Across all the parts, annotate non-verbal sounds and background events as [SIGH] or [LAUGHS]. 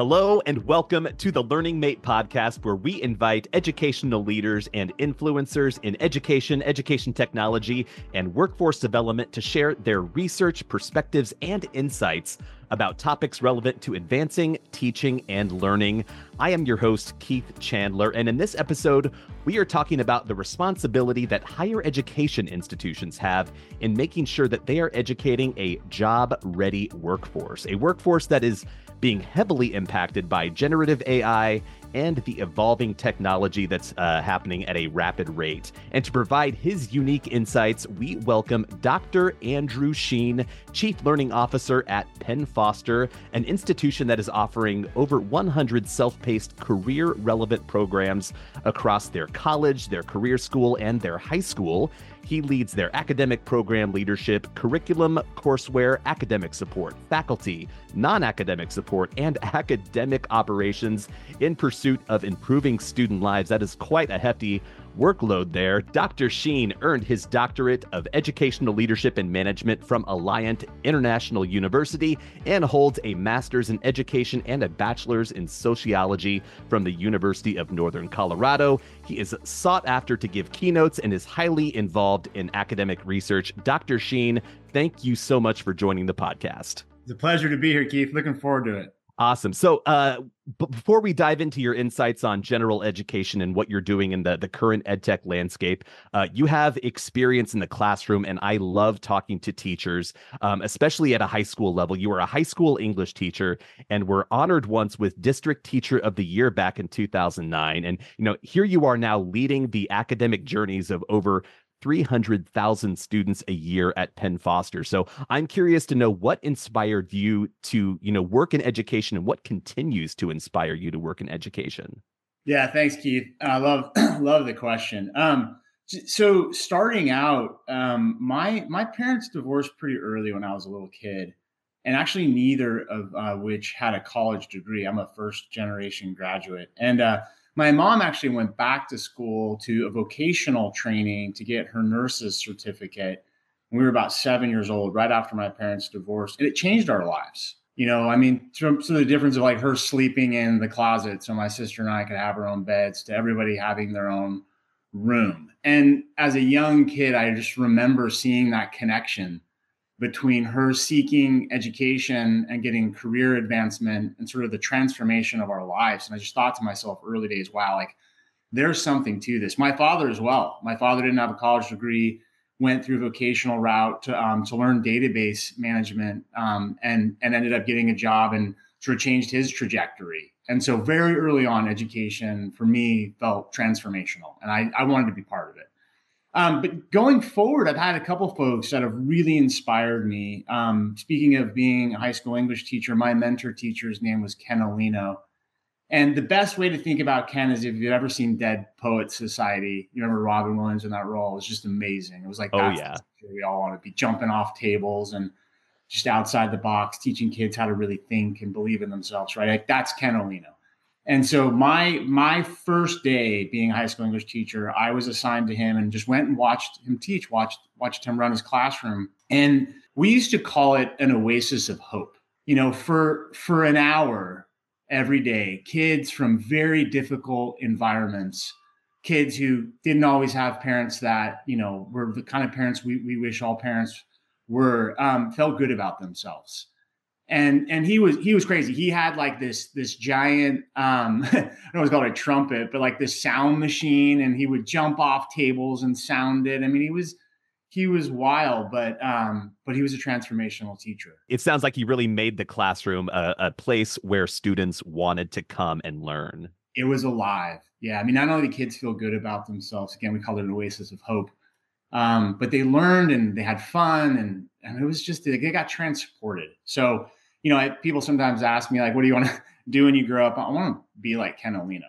Hello, and welcome to the Learning Mate podcast, where we invite educational leaders and influencers in education, education technology, and workforce development to share their research, perspectives, and insights about topics relevant to advancing, teaching, and learning. I am your host, Keith Chandler, and in this episode, we are talking about the responsibility that higher education institutions have in making sure that they are educating a job ready workforce, a workforce that is being heavily impacted by generative AI and the evolving technology that's uh, happening at a rapid rate. And to provide his unique insights, we welcome Dr. Andrew Shean, Chief Learning Officer at Penn Foster, an institution that is offering over 100 self paced career relevant programs across their college, their career school, and their high school. He leads their academic program leadership, curriculum, courseware, academic support, faculty, non academic support, and [LAUGHS] academic operations in pursuit of improving student lives. That is quite a hefty workload there. Dr. Shean earned his doctorate of educational leadership and management from Alliant International University and holds a master's in education and a bachelor's in sociology from the University of Northern Colorado. He is sought after to give keynotes and is highly involved in academic research. Dr. Shean, thank you so much for joining the podcast. It's a pleasure to be here, Keith. Looking forward to it. Awesome. So, uh, b- before we dive into your insights on general education and what you're doing in the, the current edtech landscape, uh, you have experience in the classroom, and I love talking to teachers, um, especially at a high school level. You were a high school English teacher and were honored once with District Teacher of the Year back in 2009. And you know, here you are now leading the academic journeys of over 300,000 students a year at Penn Foster. So I'm curious to know what inspired you to, you know, work in education and what continues to inspire you to work in education. Yeah, thanks, Keith. I love [CLEARS THROAT] love the question. Um, so starting out, um, my my parents divorced pretty early when I was a little kid, and actually neither of uh, which had a college degree. I'm a first generation graduate, and uh, my mom actually went back to school to a vocational training to get her nurse's certificate. we were about seven years old, right after my parents divorced, and it changed our lives. You know, I mean, so the difference of like her sleeping in the closet, so my sister and I could have our own beds, to everybody having their own room. And as a young kid, I just remember seeing that connection between her seeking education and getting career advancement and sort of the transformation of our lives. And I just thought to myself early days, wow, like there's something to this. My father as well. My father didn't have a college degree, went through vocational route to, um, to learn database management um, and, and ended up getting a job and sort of changed his trajectory. And so very early on, education for me felt transformational and I, I wanted to be part of it. Um, but going forward, I've had a couple folks that have really inspired me. Um, speaking of being a high school English teacher, my mentor teacher's name was Ken Alino. And the best way to think about Ken is if you've ever seen Dead Poets Society, you remember Robin Williams in that role. It was just amazing. It was like, oh, yeah. We all want to be jumping off tables and just outside the box, teaching kids how to really think and believe in themselves, right? Like that's Ken Alino. And so my my first day being a high school English teacher, I was assigned to him and just went and watched him teach, watched watched him run his classroom. And we used to call it an oasis of hope. You know, for for an hour every day, kids from very difficult environments, kids who didn't always have parents that, you know, were the kind of parents we, we wish all parents were, um, felt good about themselves and and he was he was crazy. He had like this this giant um [LAUGHS] I don't know what's called a trumpet, but like this sound machine, and he would jump off tables and sound it. I mean, he was he was wild, but um but he was a transformational teacher. It sounds like he really made the classroom a, a place where students wanted to come and learn. It was alive. Yeah, I mean, not only the kids feel good about themselves. Again, we call it an oasis of hope. Um, but they learned and they had fun and and it was just they got transported. So you know, I, people sometimes ask me like, "What do you want to [LAUGHS] do when you grow up?" I want to be like Ken Alino.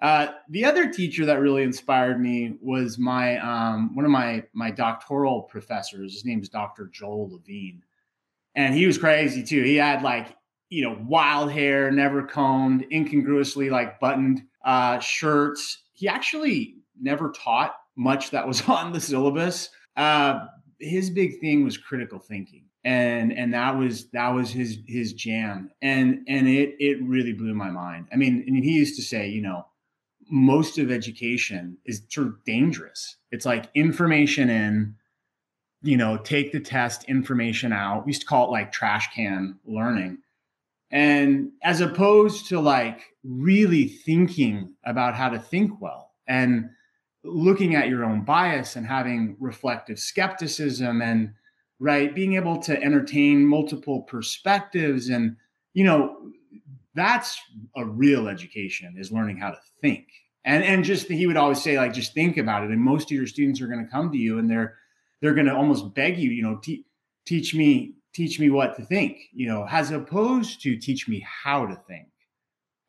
Uh, the other teacher that really inspired me was my um, one of my my doctoral professors. His name is Dr. Joel Levine, and he was crazy too. He had like you know wild hair, never combed, incongruously like buttoned uh, shirts. He actually never taught much that was [LAUGHS] on the syllabus. Uh, his big thing was critical thinking and and that was that was his his jam. And and it it really blew my mind. I mean and he used to say you know most of education is sort of dangerous. It's like information in you know take the test information out. We used to call it like trash can learning. And as opposed to like really thinking about how to think well and looking at your own bias and having reflective skepticism and right? Being able to entertain multiple perspectives and you know that's a real education is learning how to think. And and just he would always say like just think about it. And most of your students are going to come to you and they're they're going to almost beg you you know te- teach me teach me what to think you know as opposed to teach me how to think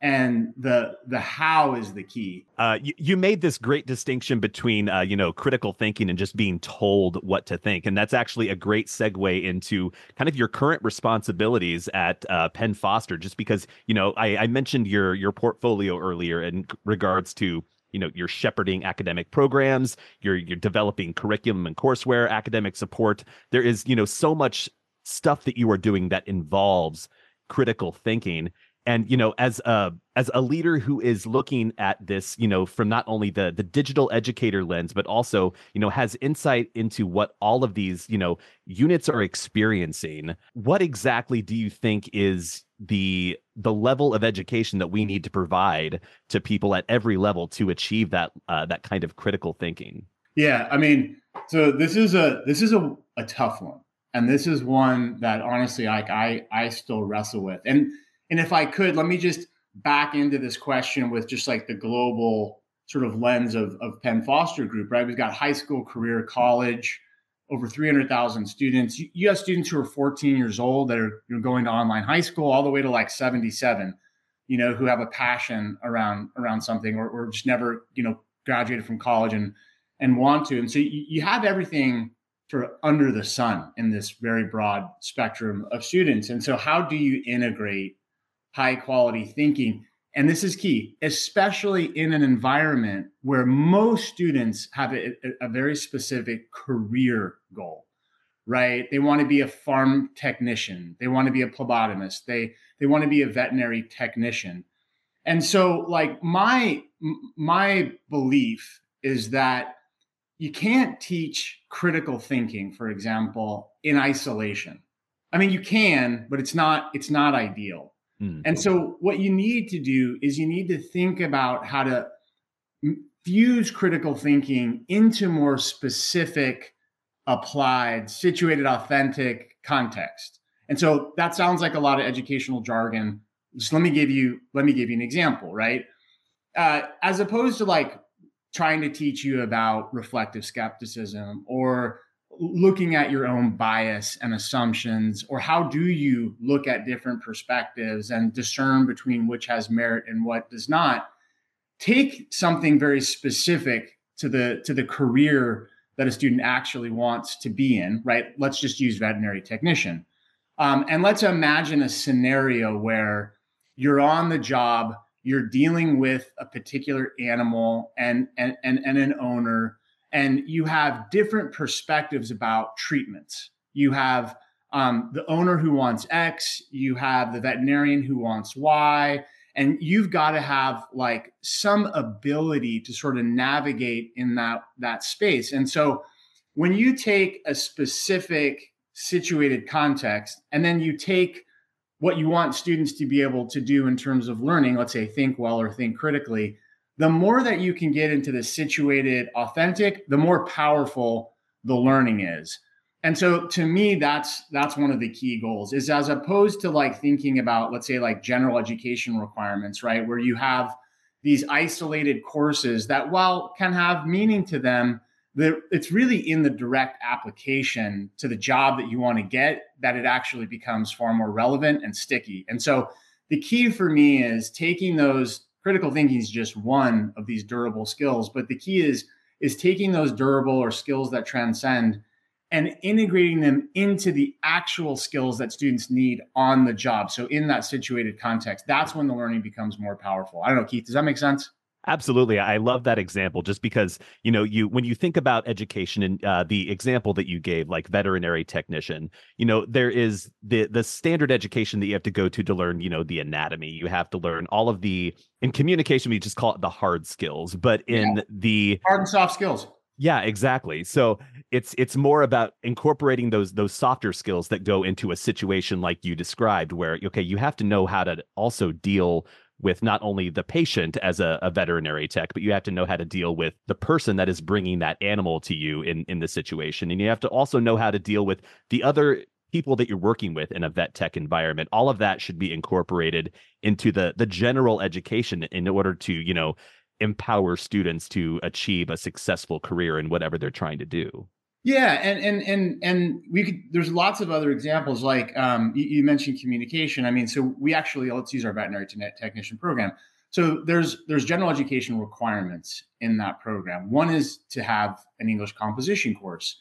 and the the how is the key. Uh, you, you, made this great distinction between uh, you know critical thinking and just being told what to think. And that's actually a great segue into kind of your current responsibilities at uh, penn foster just because you know I, I mentioned your your portfolio earlier in regards to you know you're shepherding academic programs you're you're developing curriculum and courseware academic support. There is you know so much stuff that you are doing that involves critical thinking and you know as a as a leader who is looking at this you know from not only the the digital educator lens but also you know has insight into what all of these you know units are experiencing what exactly do you think is the the level of education that we need to provide to people at every level to achieve that uh, that kind of critical thinking? Yeah i mean so this is a this is a, a tough one. And this is one that honestly like i i still wrestle with. And and if I could, let me just back into this question with just like the global sort of lens of, of Penn Foster Group, right? We've got high school, career, college, over 300,000 students. You, have students who are 14 years old that are you know, going to online high school all the way to like 77, you know, who have a passion around around something or, or just never, you know, graduated from college and and want to. And so you, you have everything sort of under the sun in this very broad spectrum of students. And so how do you integrate high quality thinking. And this is key, especially in an environment where most students have a, a, very specific career goal, right? They want to be a farm technician, they want to be a phlebotomist, they they want to be a veterinary technician. And so like my my belief is that you can't teach critical thinking, for example, in isolation. I mean, you can, but it's not it's not ideal Mm. And so, what you need to do is you need to think about how to fuse critical thinking into more specific, applied, situated, authentic context. And so that sounds like a lot of educational jargon. Just let me give you let me give you an example, right? Uh, as opposed to like trying to teach you about reflective skepticism or looking at your own bias and assumptions or how do you look at different perspectives and discern between which has merit and what does not? Take something very specific to the to the career that a student actually wants to be in right? Let's just use veterinary technician. Um, and let's imagine a scenario where you're on the job you're dealing with a particular animal and and and, and an owner and you have different perspectives about treatments. You have um, the owner who wants X, you have the veterinarian who wants Y, and you've got to have like some ability to sort of navigate in that that space. And so when you take a specific situated context and then you take what you want students to be able to do in terms of learning, let's say think well or think critically, the more that you can get into the situated authentic, the more powerful the learning is. And so to me, that's that's one of the key goals is as opposed to like thinking about, let's say, like general education requirements, right? Where you have these isolated courses that while can have meaning to them, it's really in the direct application to the job that you want to get that it actually becomes far more relevant and sticky. And so the key for me is taking those critical thinking is just one of these durable skills but the key is is taking those durable or skills that transcend and integrating them into the actual skills that students need on the job. So in that situated context that's when the learning becomes more powerful. I don't know keith does that make sense Absolutely. I love that example just because, you know, you when you think about education and uh, the example that you gave, like veterinary technician, you know, there is the the standard education that you have to go to to learn, you know, the anatomy. You have to learn all of the in communication, we just call it the hard skills, but in yeah. the hard and soft skills. Yeah, exactly. So it's it's more about incorporating those those softer skills that go into a situation like you described, where okay, you have to know how to also deal with not only the patient as a, a, veterinary tech, but you have to know how to deal with the person that is bringing that animal to you in in the situation, and you have to also know how to deal with the other people that you're working with in a vet tech environment. All of that should be incorporated into the the general education in order to you know empower students to achieve a successful career in whatever they're trying to do. Yeah, and and and and we could. There's lots of other examples. Like um, you, you, mentioned communication. I mean, so we actually let's use our veterinary technician program. So there's there's general education requirements in that program. One is to have an English composition course,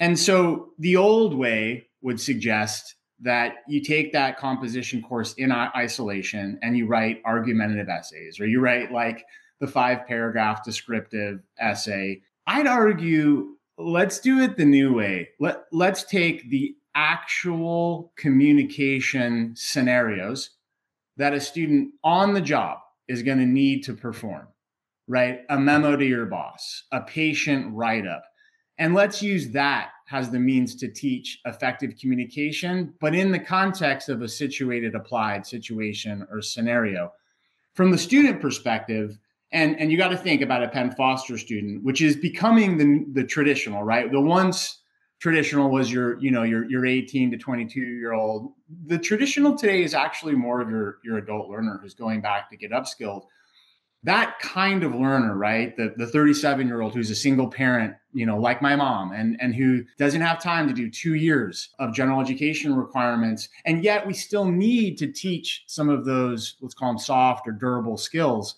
and so the old way would suggest that you take that composition course in isolation and you write argumentative essays, or you write like the five paragraph descriptive essay. I'd argue let's do it the new way. Let let's take the actual communication scenarios that a student on the job is going to need to perform, right? A memo to your boss, a patient write up. And let's use that as the means to teach effective communication, but in the context of a situated applied situation or scenario. From the student perspective, and and you got to think about a Penn Foster student, which is becoming the the traditional, right? The once traditional was your you know your your 18 to 22 year old. The traditional today is actually more of your your adult learner who's going back to get upskilled. That kind of learner, right? The the 37 year old who's a single parent, you know, like my mom, and and who doesn't have time to do two years of general education requirements, and yet we still need to teach some of those let's call them soft or durable skills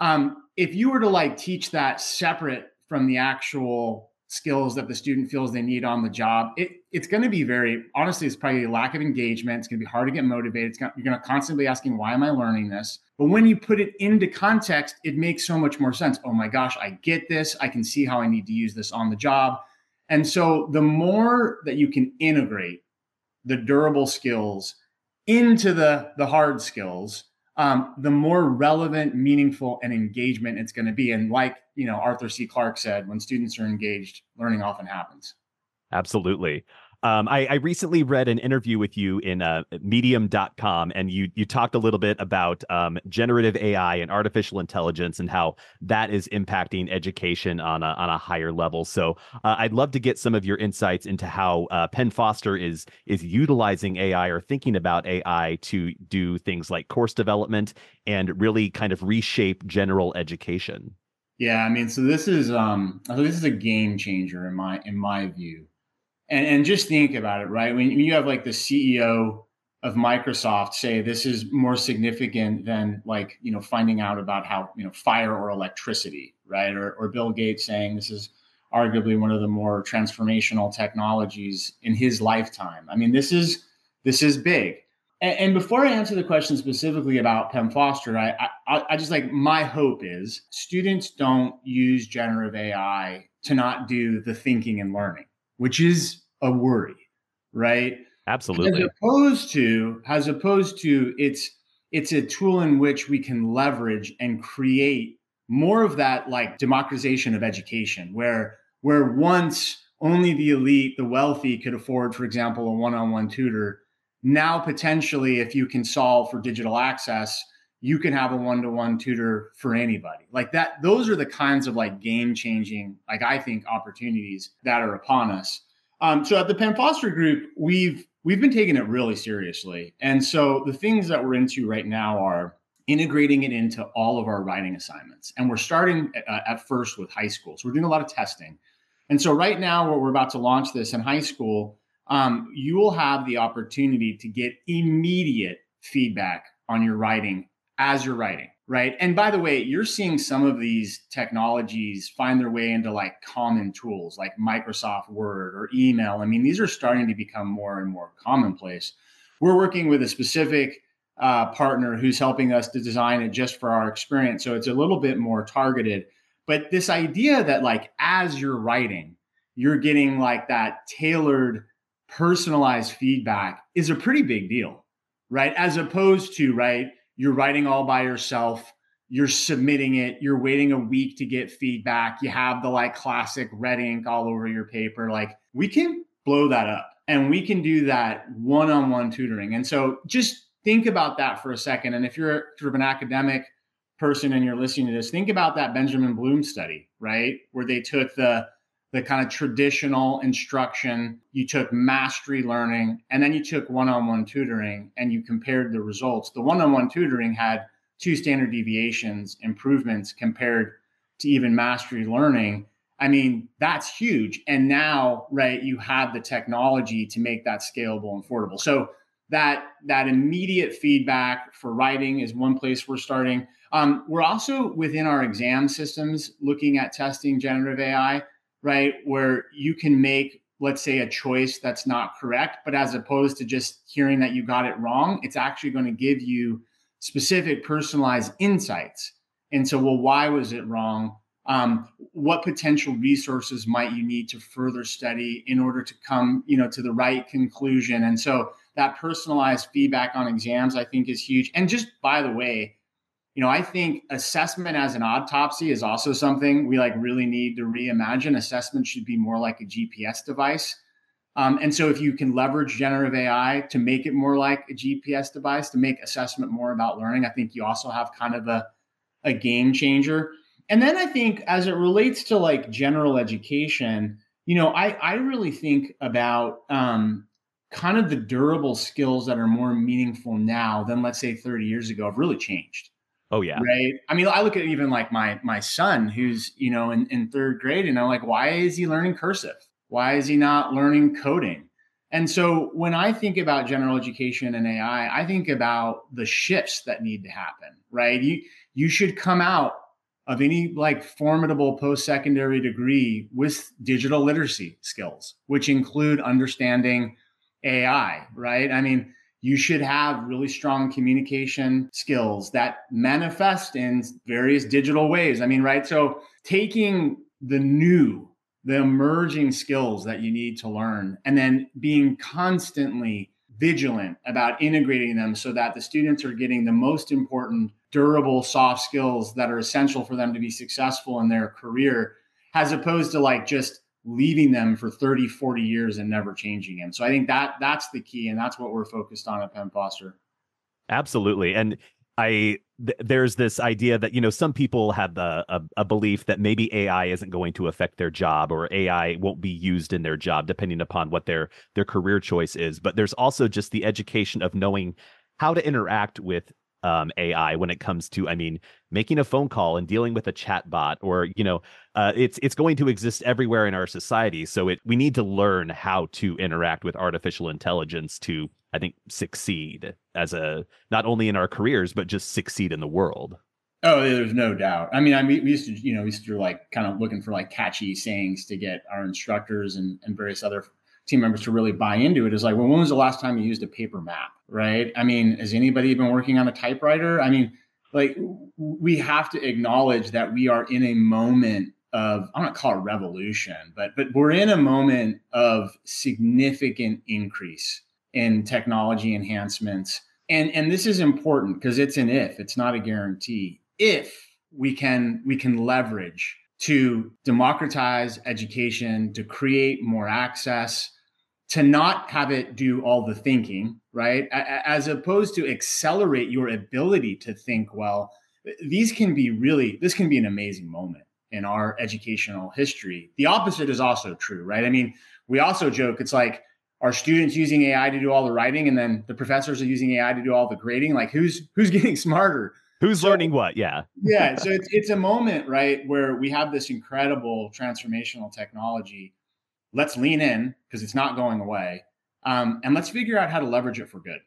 um, if you were to like teach that separate from the actual skills that the student feels they need on the job, it, it's going to be very honestly, it's probably a lack of engagement. It's going to be hard to get motivated. Gonna, you're going to constantly asking, why am I learning this? But when you put it into context, it makes so much more sense. Oh my gosh, I get this. I can see how I need to use this on the job. And so the more that you can integrate the durable skills into the the hard skills, um, the more relevant, meaningful, and engagement it's going to be. And like you know, Arthur C. Clarke said, when students are engaged, learning often happens. Absolutely. Um, I, I, recently read an interview with you in uh, medium.com, and you you talked a little bit about um, generative AI and artificial intelligence and how that is impacting education on a, on a higher level. So uh, I'd love to get some of your insights into how uh, Penn Foster is is utilizing AI or thinking about AI to do things like course development and really kind of reshape general education. Yeah, I mean, so this is um, so this is a game changer in my in my view and, and just think about it, right? When, you have like the CEO of Microsoft say this is more significant than like, you know, finding out about how, you know, fire or electricity, right? Or, or Bill Gates saying this is arguably one of the more transformational technologies in his lifetime. I mean, this is this is big. And, and before I answer the question specifically about Penn Foster, I, I I just like my hope is students don't use generative AI to not do the thinking and learning which is a worry, right? Absolutely. As opposed to, as opposed to, it's it's a tool in which we can leverage and create more of that like democratization of education, where where once only the elite, the wealthy could afford, for example, a one-on-one tutor. Now, potentially, if you can solve for digital access, you can have a one-to-one tutor for anybody. Like that those are the kinds of like game changing like i think opportunities that are upon us. Um, so at the penn foster group we've we've been taking it really seriously. And so the things that we're into right now are integrating it into all of our writing assignments. And we're starting at, uh, at first with high school. So we're doing a lot of testing. And so right now we're about to launch this in high school um, you will have the opportunity to get immediate feedback on your writing as you're writing, right? And by the way, you're seeing some of these technologies find their way into like common tools like Microsoft Word or email. I mean, these are starting to become more and more commonplace. We're working with a specific uh, partner who's helping us to design it just for our experience. So it's a little bit more targeted. But this idea that, like, as you're writing, you're getting like that tailored, personalized feedback is a pretty big deal, right? As opposed to, right, you're writing all by yourself, you're submitting it, you're waiting a week to get feedback, you have the like classic red ink all over your paper. Like, we can blow that up and we can do that one on one tutoring. And so just think about that for a second. And if you're sort of an academic person and you're listening to this, think about that Benjamin Bloom study, right? Where they took the the kind of traditional instruction, you took mastery learning, and then you took one-on-one tutoring and you compared the results. The one-on-one tutoring had two standard deviations improvements compared to even mastery learning. I mean, that's huge. And now, right, you have the technology to make that scalable and affordable. So that that immediate feedback for writing is one place we're starting. Um, we're also within our exam systems looking at testing generative AI, right? Where you can make, let's say, a choice that's not correct, but as opposed to just hearing that you got it wrong, it's actually going to give you specific personalized insights. And so, well, why was it wrong? Um, what potential resources might you need to further study in order to come, you know, to the right conclusion? And so that personalized feedback on exams, I think, is huge. And just by the way, you know, I think assessment as an autopsy is also something we like really need to reimagine. Assessment should be more like a GPS device. Um, and so, if you can leverage generative AI to make it more like a GPS device, to make assessment more about learning, I think you also have kind of a, a game changer. And then I think as it relates to like general education, you know, I, I really think about um, kind of the durable skills that are more meaningful now than let's say 30 years ago have really changed. Oh yeah. Right. I mean, I look at even like my my son who's, you know, in, in third grade, and I'm like, why is he learning cursive? Why is he not learning coding? And so when I think about general education and AI, I think about the shifts that need to happen, right? You you should come out of any like formidable post-secondary degree with digital literacy skills, which include understanding AI, right? I mean, you should have really strong communication skills that manifest in various digital ways. I mean, right? So taking the new, the emerging skills that you need to learn, and then being constantly vigilant about integrating them so that the students are getting the most important durable soft skills that are essential for them to be successful in their career as opposed to like just leaving them for 30 40 years and never changing them so i think that that's the key and that's what we're focused on at penn foster. Absolutely and i th- there's this idea that you know some people have the, a, a belief that maybe ai isn't going to affect their job or ai won't be used in their job depending upon what their their career choice is but there's also just the education of knowing how to interact with um, AI when it comes to, I mean, making a phone call and dealing with a chat bot, or you know, uh, it's it's going to exist everywhere in our society. So it we need to learn how to interact with artificial intelligence to, I think, succeed as a not only in our careers but just succeed in the world. Oh, there's no doubt. I mean, I mean, we used to, you know, we used to like kind of looking for like catchy sayings to get our instructors and, and various other team members to really buy into it is like, well, when was the last time you used a paper map? Right. I mean, has anybody been working on a typewriter? I mean, like we have to acknowledge that we are in a moment of I'm not call it revolution, but but we're in a moment of significant increase in technology enhancements. And and this is important because it's an if, it's not a guarantee. If we can we can leverage to democratize education, to create more access, to not have it do all the thinking, right? As opposed to accelerate your ability to think well. These can be really, this can be an amazing moment in our educational history. The opposite is also true, right? I mean, we also joke, it's like, are students using AI to do all the writing and then the professors are using AI to do all the grading? Like who's who's [LAUGHS] getting smarter? Who's so, learning what? Yeah. yeah. [LAUGHS] So it's it's a moment, right, where we have this incredible transformational technology let's lean in because it's not going away. Um, and let's figure out how to leverage it for good.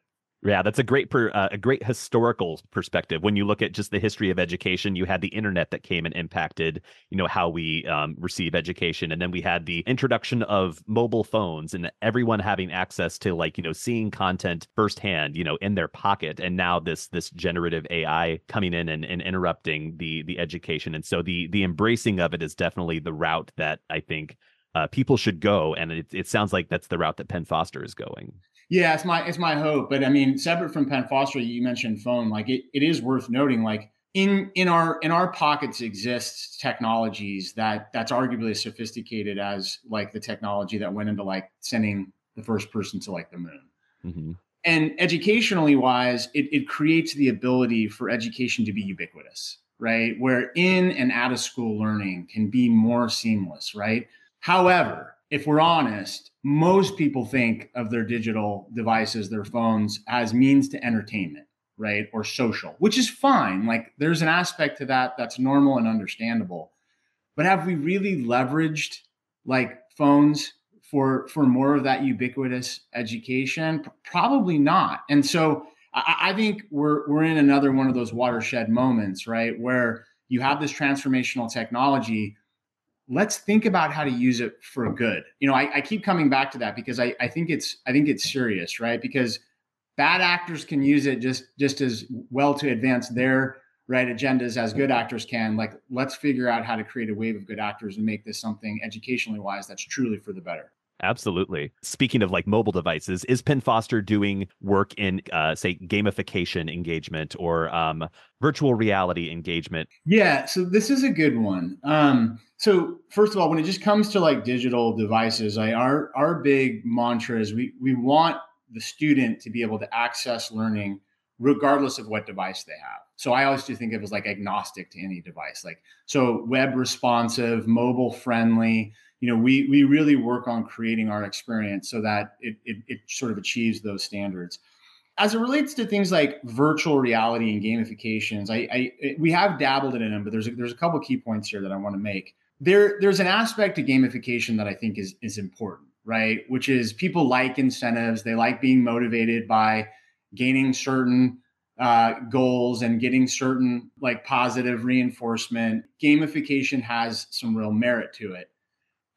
Yeah, that's a great per, uh, a great historical perspective. When you look at just the history of education, you had the internet that came and impacted, you know, how we um, receive education, and then we had the introduction of mobile phones and everyone having access to like you know seeing content firsthand, you know, in their pocket, and now this this generative AI coming in and, and interrupting the the education, and so the the embracing of it is definitely the route that I think uh, people should go, and it, it sounds like that's the route that Penn Foster is going. Yeah, it's my it's my hope. But I mean, separate from Penn Foster, you mentioned phone. Like it, it is worth noting. Like in in our in our pockets exists technologies that that's arguably as sophisticated as like the technology that went into like sending the first person to like the moon. Mm-hmm. And educationally wise, it, it creates the ability for education to be ubiquitous, right? Where in and out of school learning can be more seamless, right? However, if we're honest, most people think of their digital devices, their phones, as means to entertainment, right? Or social, which is fine. Like there's an aspect to that that's normal and understandable. But have we really leveraged like phones for for more of that ubiquitous education? Probably not. And so I, I think we're we're in another one of those watershed moments, right? Where you have this transformational technology let's think about how to use it for good. You know, I, I keep coming back to that because I, I think it's I think it's serious, right? Because bad actors can use it just just as well to advance their right agendas as good actors can. Like, let's figure out how to create a wave of good actors and make this something educationally wise that's truly for the better. Absolutely. Speaking of like mobile devices, is Penn Foster doing work in, uh, say, gamification engagement or um, virtual reality engagement? Yeah, so this is a good one. Um, so first of all, when it just comes to like digital devices, I, our our big mantra is we we want the student to be able to access learning regardless of what device they have. So I always do think of it as like agnostic to any device. Like so web responsive, mobile friendly you know, we we really work on creating our experience so that it, it, it sort of achieves those standards. As it relates to things like virtual reality and gamifications, I, I we have dabbled in them, but there's a, there's a couple key points here that I want to make. There there's an aspect to gamification that I think is is important, right? Which is people like incentives, they like being motivated by gaining certain uh, goals and getting certain like positive reinforcement. Gamification has some real merit to it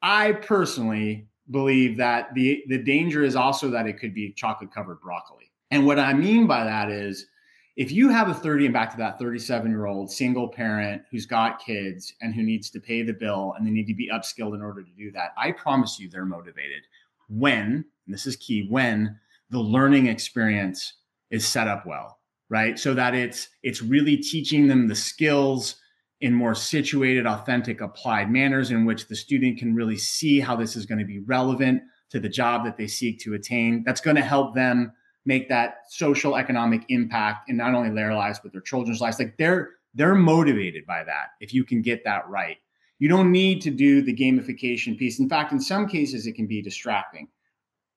I personally believe that the the danger is also that it could be chocolate covered broccoli. And what I mean by that is if you have a 30 and back to that 37 year old single parent who's got kids and who needs to pay the bill and they need to be upskilled in order to do that, I promise you they're motivated when, and this is key, when the learning experience is set up well, right? So that it's it's really teaching them the skills in more situated, authentic, applied manners in which the student can really see how this is going to be relevant to the job that they seek to attain. That's going to help them make that social economic impact in not only their lives but their children's lives. Like they're they're motivated by that if you can get that right. You don't need to do the gamification piece. In fact, in some cases it can be distracting.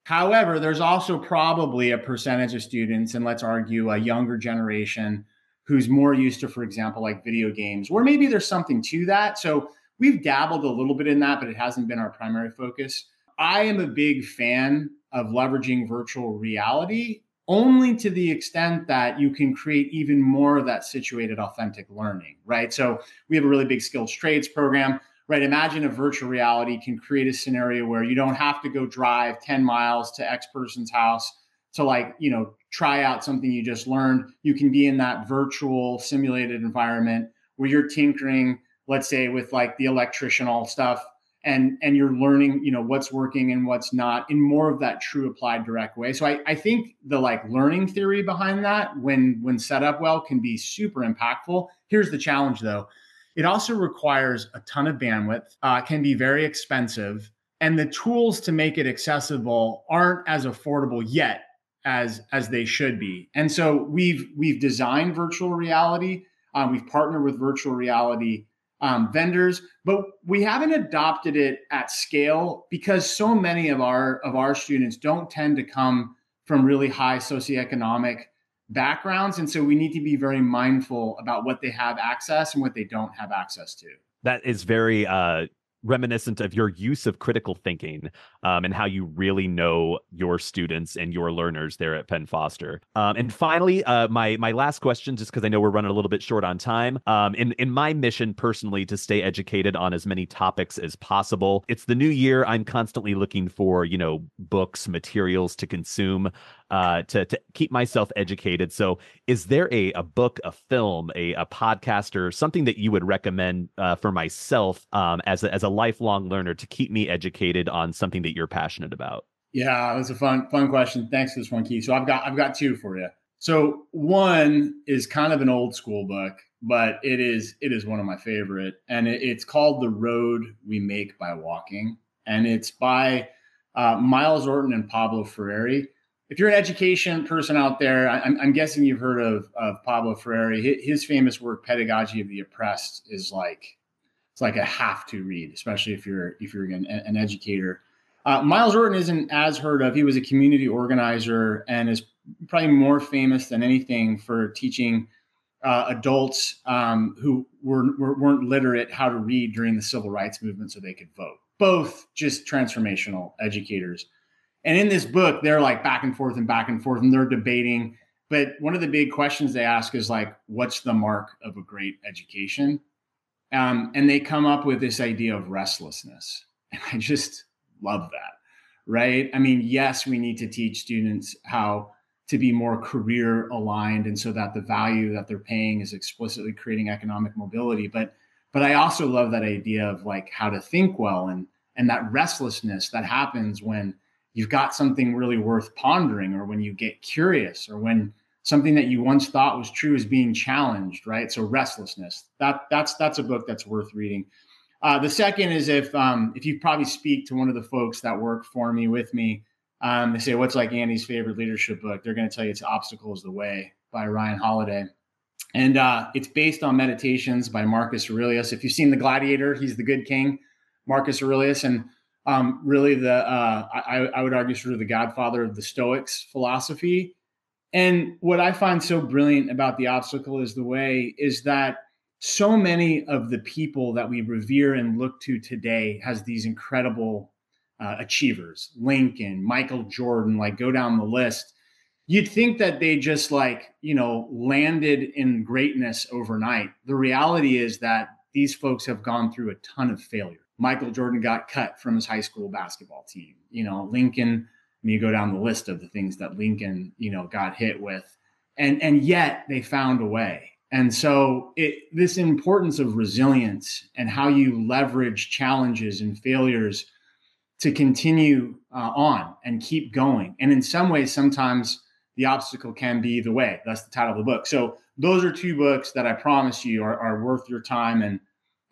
However, there's also probably a percentage of students and let's argue a younger generation who's more used to, for example, like video games, or maybe there's something to that. So we've dabbled a little bit in that, but it hasn't been our primary focus. I am a big fan of leveraging virtual reality only to the extent that you can create even more of that situated authentic learning, right? So we have a really big skilled trades program, right? Imagine a virtual reality can create a scenario where you don't have to go drive 10 miles to X person's house to like, you know, try out something you just learned. You can be in that virtual simulated environment where you're tinkering, let's say with like the electricianal stuff and and you're learning, you know, what's working and what's not in more of that true applied direct way. So I, I think the like learning theory behind that when when set up well can be super impactful. Here's the challenge though. It also requires a ton of bandwidth, uh, can be very expensive, and the tools to make it accessible aren't as affordable yet as as they should be. And so we've we've designed virtual reality. Um, we've partnered with virtual reality um, vendors, but we haven't adopted it at scale because so many of our of our students don't tend to come from really high socioeconomic backgrounds, and so we need to be very mindful about what they have access and what they don't have access to. That is very uh, reminiscent of your use of critical thinking um, and how you really know your students and your learners there at Penn Foster. Um, and finally, uh, my my last question, just because I know we're running a little bit short on time. Um, in in my mission personally to stay educated on as many topics as possible. It's the new year. I'm constantly looking for you know books, materials to consume uh, to to keep myself educated. So, is there a a book, a film, a a podcast, or something that you would recommend uh, for myself um, as a, as a lifelong learner to keep me educated on something that you're passionate about? Yeah, that's a fun fun question. Thanks for this one, Keith. So I've got I've got two for you. So one is kind of an old school book, but it is it is one of my favorite, and it, it's called "The Road We Make by Walking," and it's by uh, Myles Horton and Pablo Freire if you're an education person out there, I'm, I'm guessing you've heard of, of Pablo Freire. His famous work, Pedagogy of the Oppressed, is like it's like a have to read, especially if you're if you're an, an educator. Uh, Myles Horton isn't as heard of. He was a community organizer and is probably more famous than anything for teaching uh, adults um, who were, were, weren't literate how to read during the civil rights movement so they could vote. Both just transformational educators. And in this book, they're like back and forth and back and forth, and they're debating. But one of the big questions they ask is like, what's the mark of a great education? Um, and they come up with this idea of restlessness. [LAUGHS] And I just love that. Right. I mean, yes, we need to teach students how to be more career aligned and so that the value that they're paying is explicitly creating economic mobility. But but I also love that idea of like how to think well and and that restlessness that happens when you've got something really worth pondering or when you get curious or when something that you once thought was true is being challenged right? So restlessness that that's that's a book that's worth reading. Uh, the second is if um, if you probably speak to one of the folks that work for me with me um, they say what's like andy's favorite leadership book? They're going to tell you it's obstacles the way by ryan holiday. And uh, it's based on meditations by marcus aurelius. If you've seen the gladiator he's the good king marcus aurelius. And um, really the uh, I, I would argue sort of the godfather of the Stoics philosophy. And what I find so brilliant about the obstacle is the way is that so many of the people that we revere and look to today has these incredible uh, achievers. Lincoln michael jordan like go down the list. You'd think that they just like you know landed in greatness overnight. The reality is that these folks have gone through a ton of failure Michael Jordan got cut from his high school basketball team. You know, Lincoln, I mean, you go down the list of the things that Lincoln, you know, got hit with. And and yet they found a way. And so it, this importance of resilience and how you leverage challenges and failures to continue uh, on and keep going. And in some ways, sometimes the obstacle can be the way. That's the title of the book. So those are two books that I promise you are, are worth your time and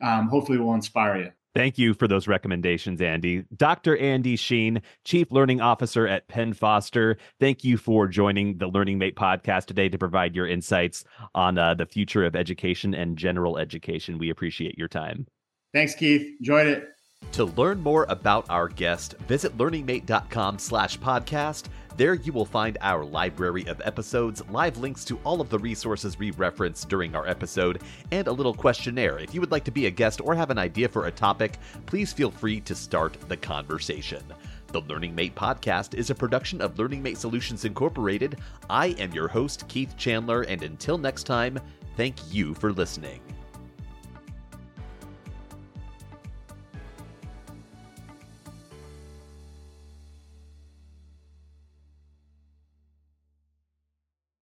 um, hopefully will inspire you. Thank you for those recommendations, Andy. Dr. Andy Shean, Chief Learning Officer at Penn Foster, thank you for joining the Learning Mate podcast today to provide your insights on uh, the future of education and general education. We appreciate your time. Thanks, Keith. Enjoyed it. To learn more about our guest, visit learningmate.com slash podcast there you will find our library of episodes, live links to all of the resources we reference during our episode, and a little questionnaire. If you would like to be a guest or have an idea for a topic, please feel free to start the conversation. The Learning Mate podcast is a production of Learning Mate Solutions Incorporated. I am your host, Keith Chandler, and until next time, thank you for listening.